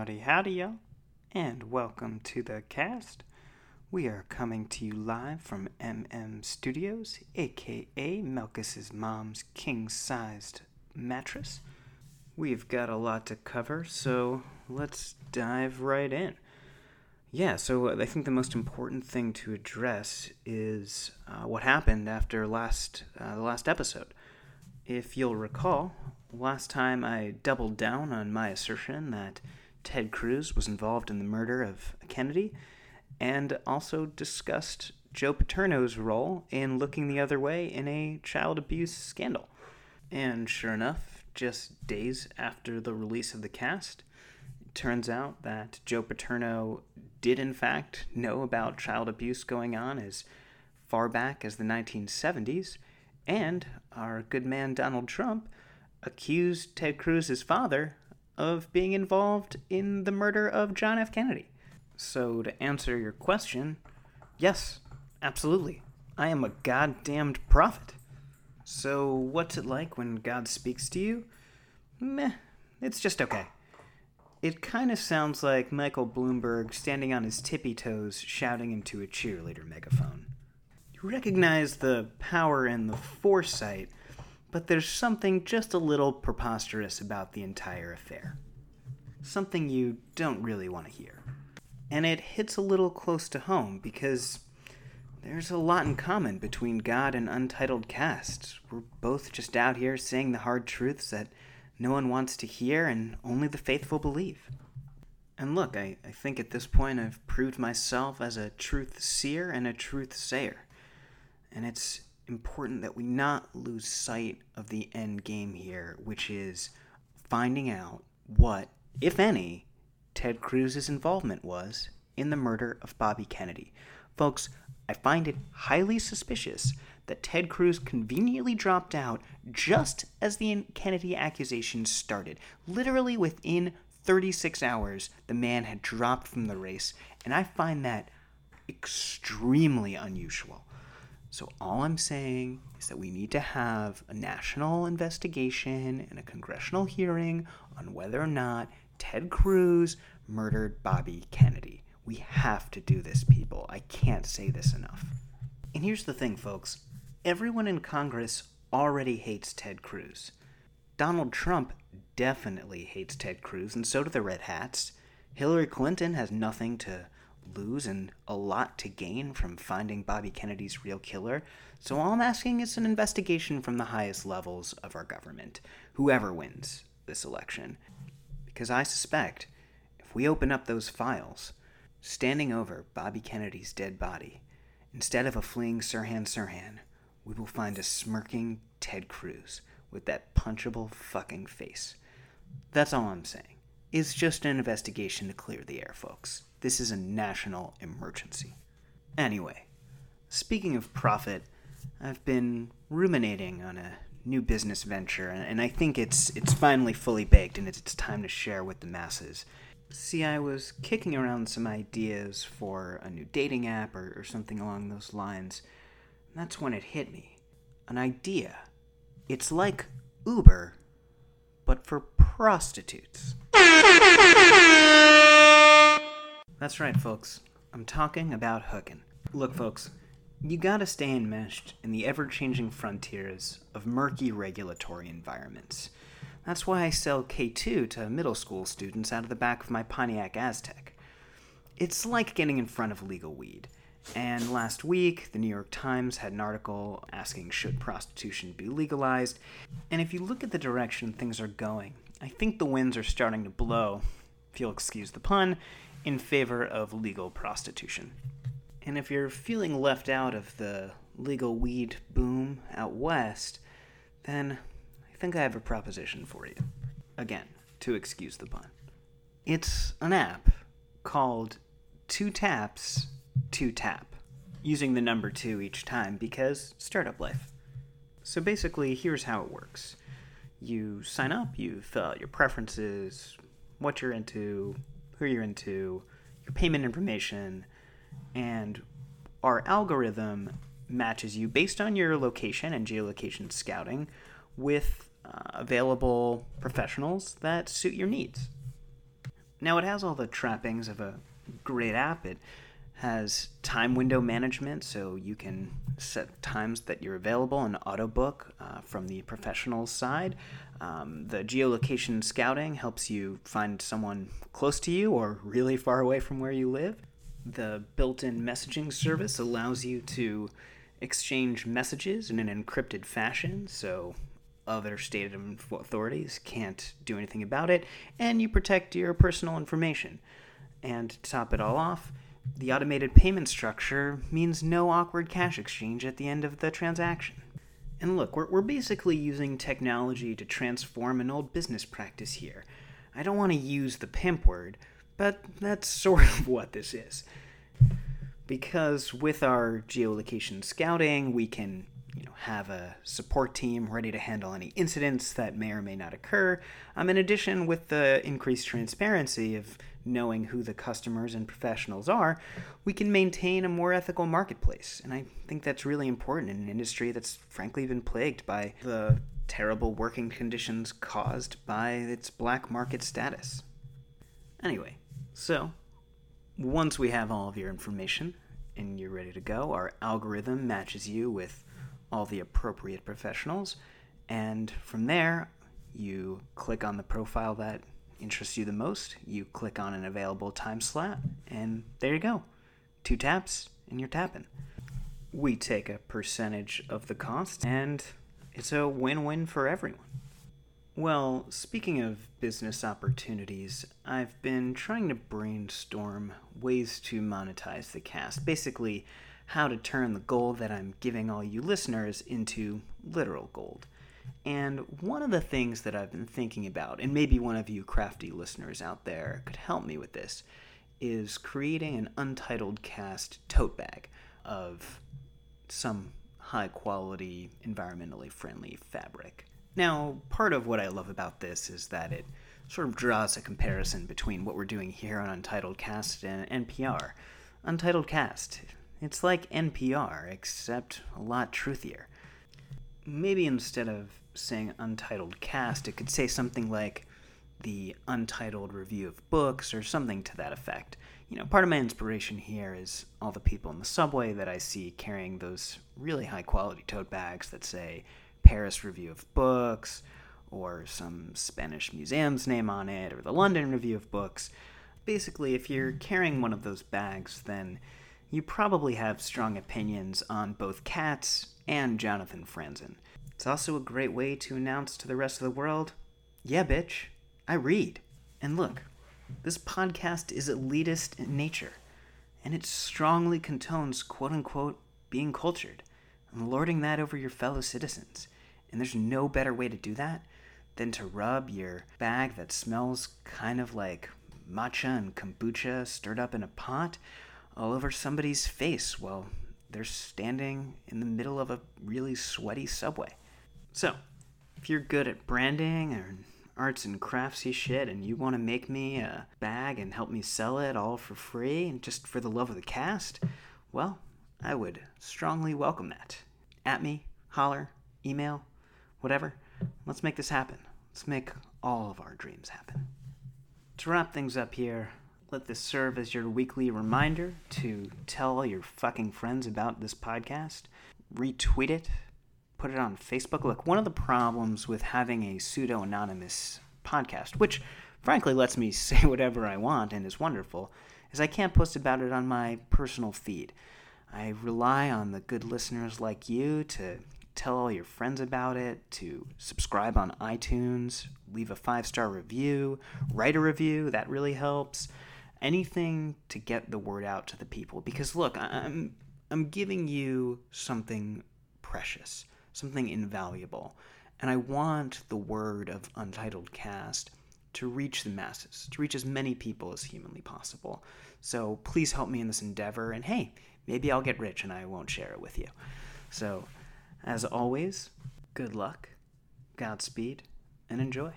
Howdy, howdy, y'all, and welcome to the cast. We are coming to you live from MM Studios, aka Melkus's mom's king sized mattress. We've got a lot to cover, so let's dive right in. Yeah, so I think the most important thing to address is uh, what happened after last uh, the last episode. If you'll recall, last time I doubled down on my assertion that Ted Cruz was involved in the murder of Kennedy, and also discussed Joe Paterno's role in looking the other way in a child abuse scandal. And sure enough, just days after the release of the cast, it turns out that Joe Paterno did in fact know about child abuse going on as far back as the 1970s, and our good man Donald Trump accused Ted Cruz's father of being involved in the murder of John F. Kennedy. So, to answer your question, yes, absolutely. I am a goddamned prophet. So, what's it like when God speaks to you? Meh, it's just okay. It kind of sounds like Michael Bloomberg standing on his tippy toes shouting into a cheerleader megaphone. You recognize the power and the foresight but there's something just a little preposterous about the entire affair. Something you don't really want to hear. And it hits a little close to home because there's a lot in common between God and Untitled Cast. We're both just out here saying the hard truths that no one wants to hear and only the faithful believe. And look, I, I think at this point I've proved myself as a truth seer and a truth sayer. And it's important that we not lose sight of the end game here, which is finding out what, if any, Ted Cruz's involvement was in the murder of Bobby Kennedy. Folks, I find it highly suspicious that Ted Cruz conveniently dropped out just as the Kennedy accusations started. Literally within 36 hours, the man had dropped from the race, and I find that extremely unusual. So, all I'm saying is that we need to have a national investigation and a congressional hearing on whether or not Ted Cruz murdered Bobby Kennedy. We have to do this, people. I can't say this enough. And here's the thing, folks everyone in Congress already hates Ted Cruz. Donald Trump definitely hates Ted Cruz, and so do the Red Hats. Hillary Clinton has nothing to lose and a lot to gain from finding Bobby Kennedy's real killer. So all I'm asking is an investigation from the highest levels of our government, whoever wins this election. Because I suspect if we open up those files, standing over Bobby Kennedy's dead body, instead of a fleeing Sirhan Sirhan, we will find a smirking Ted Cruz with that punchable fucking face. That's all I'm saying. It's just an investigation to clear the air, folks. This is a national emergency. Anyway, speaking of profit, I've been ruminating on a new business venture, and I think it's it's finally fully baked, and it's, time to share with the masses. See, I was kicking around some ideas for a new dating app or, or something along those lines. And that's when it hit me. An idea. It's like Uber, but for prostitutes. That's right, folks. I'm talking about hooking. Look, folks, you gotta stay enmeshed in the ever changing frontiers of murky regulatory environments. That's why I sell K2 to middle school students out of the back of my Pontiac Aztek. It's like getting in front of legal weed. And last week, the New York Times had an article asking should prostitution be legalized. And if you look at the direction things are going, I think the winds are starting to blow, if you'll excuse the pun, in favor of legal prostitution. And if you're feeling left out of the legal weed boom out west, then I think I have a proposition for you. Again, to excuse the pun. It's an app called Two Taps, Two Tap, using the number two each time because startup life. So basically, here's how it works you sign up, you fill out your preferences, what you're into, who you're into, your payment information, and our algorithm matches you based on your location and geolocation scouting with uh, available professionals that suit your needs. Now, it has all the trappings of a great app. It has time window management, so you can set times that you're available and auto book uh, from the professional side. Um, the geolocation scouting helps you find someone close to you or really far away from where you live. The built in messaging service allows you to exchange messages in an encrypted fashion, so other state authorities can't do anything about it, and you protect your personal information. And to top it all off, the automated payment structure means no awkward cash exchange at the end of the transaction. And look, we're, we're basically using technology to transform an old business practice here. I don't want to use the pimp word, but that's sort of what this is. Because with our geolocation scouting, we can you know, have a support team ready to handle any incidents that may or may not occur. Um, in addition, with the increased transparency of knowing who the customers and professionals are, we can maintain a more ethical marketplace. And I think that's really important in an industry that's frankly been plagued by the terrible working conditions caused by its black market status. Anyway, so once we have all of your information and you're ready to go, our algorithm matches you with all the appropriate professionals. And from there, you click on the profile that interests you the most, you click on an available time slot, and there you go. Two taps, and you're tapping. We take a percentage of the cost, and it's a win win for everyone. Well, speaking of business opportunities, I've been trying to brainstorm ways to monetize the cast. Basically, how to turn the gold that I'm giving all you listeners into literal gold. And one of the things that I've been thinking about, and maybe one of you crafty listeners out there could help me with this, is creating an untitled cast tote bag of some high quality, environmentally friendly fabric. Now, part of what I love about this is that it sort of draws a comparison between what we're doing here on Untitled Cast and NPR. Untitled Cast, it's like NPR, except a lot truthier. Maybe instead of saying untitled cast, it could say something like the untitled review of books or something to that effect. You know, part of my inspiration here is all the people in the subway that I see carrying those really high quality tote bags that say Paris review of books or some Spanish museum's name on it or the London review of books. Basically, if you're carrying one of those bags, then you probably have strong opinions on both Katz and Jonathan Franzen. It's also a great way to announce to the rest of the world yeah, bitch, I read. And look, this podcast is elitist in nature, and it strongly contones quote unquote being cultured and lording that over your fellow citizens. And there's no better way to do that than to rub your bag that smells kind of like matcha and kombucha stirred up in a pot all over somebody's face while they're standing in the middle of a really sweaty subway. So, if you're good at branding or arts and craftsy shit and you want to make me a bag and help me sell it all for free and just for the love of the cast, well, I would strongly welcome that. At me, holler, email, whatever. Let's make this happen. Let's make all of our dreams happen. To wrap things up here, let this serve as your weekly reminder to tell your fucking friends about this podcast. Retweet it, put it on Facebook. Look, one of the problems with having a pseudo anonymous podcast, which frankly lets me say whatever I want and is wonderful, is I can't post about it on my personal feed. I rely on the good listeners like you to tell all your friends about it, to subscribe on iTunes, leave a five star review, write a review, that really helps anything to get the word out to the people. Because look i'm i'm giving you something precious something invaluable. And i want the word of untitled cast to reach the masses to reach as many people as humanly possible. So please help me in this endeavor. And hey maybe i'll get rich and i won't share it with you. So as always good luck godspeed and enjoy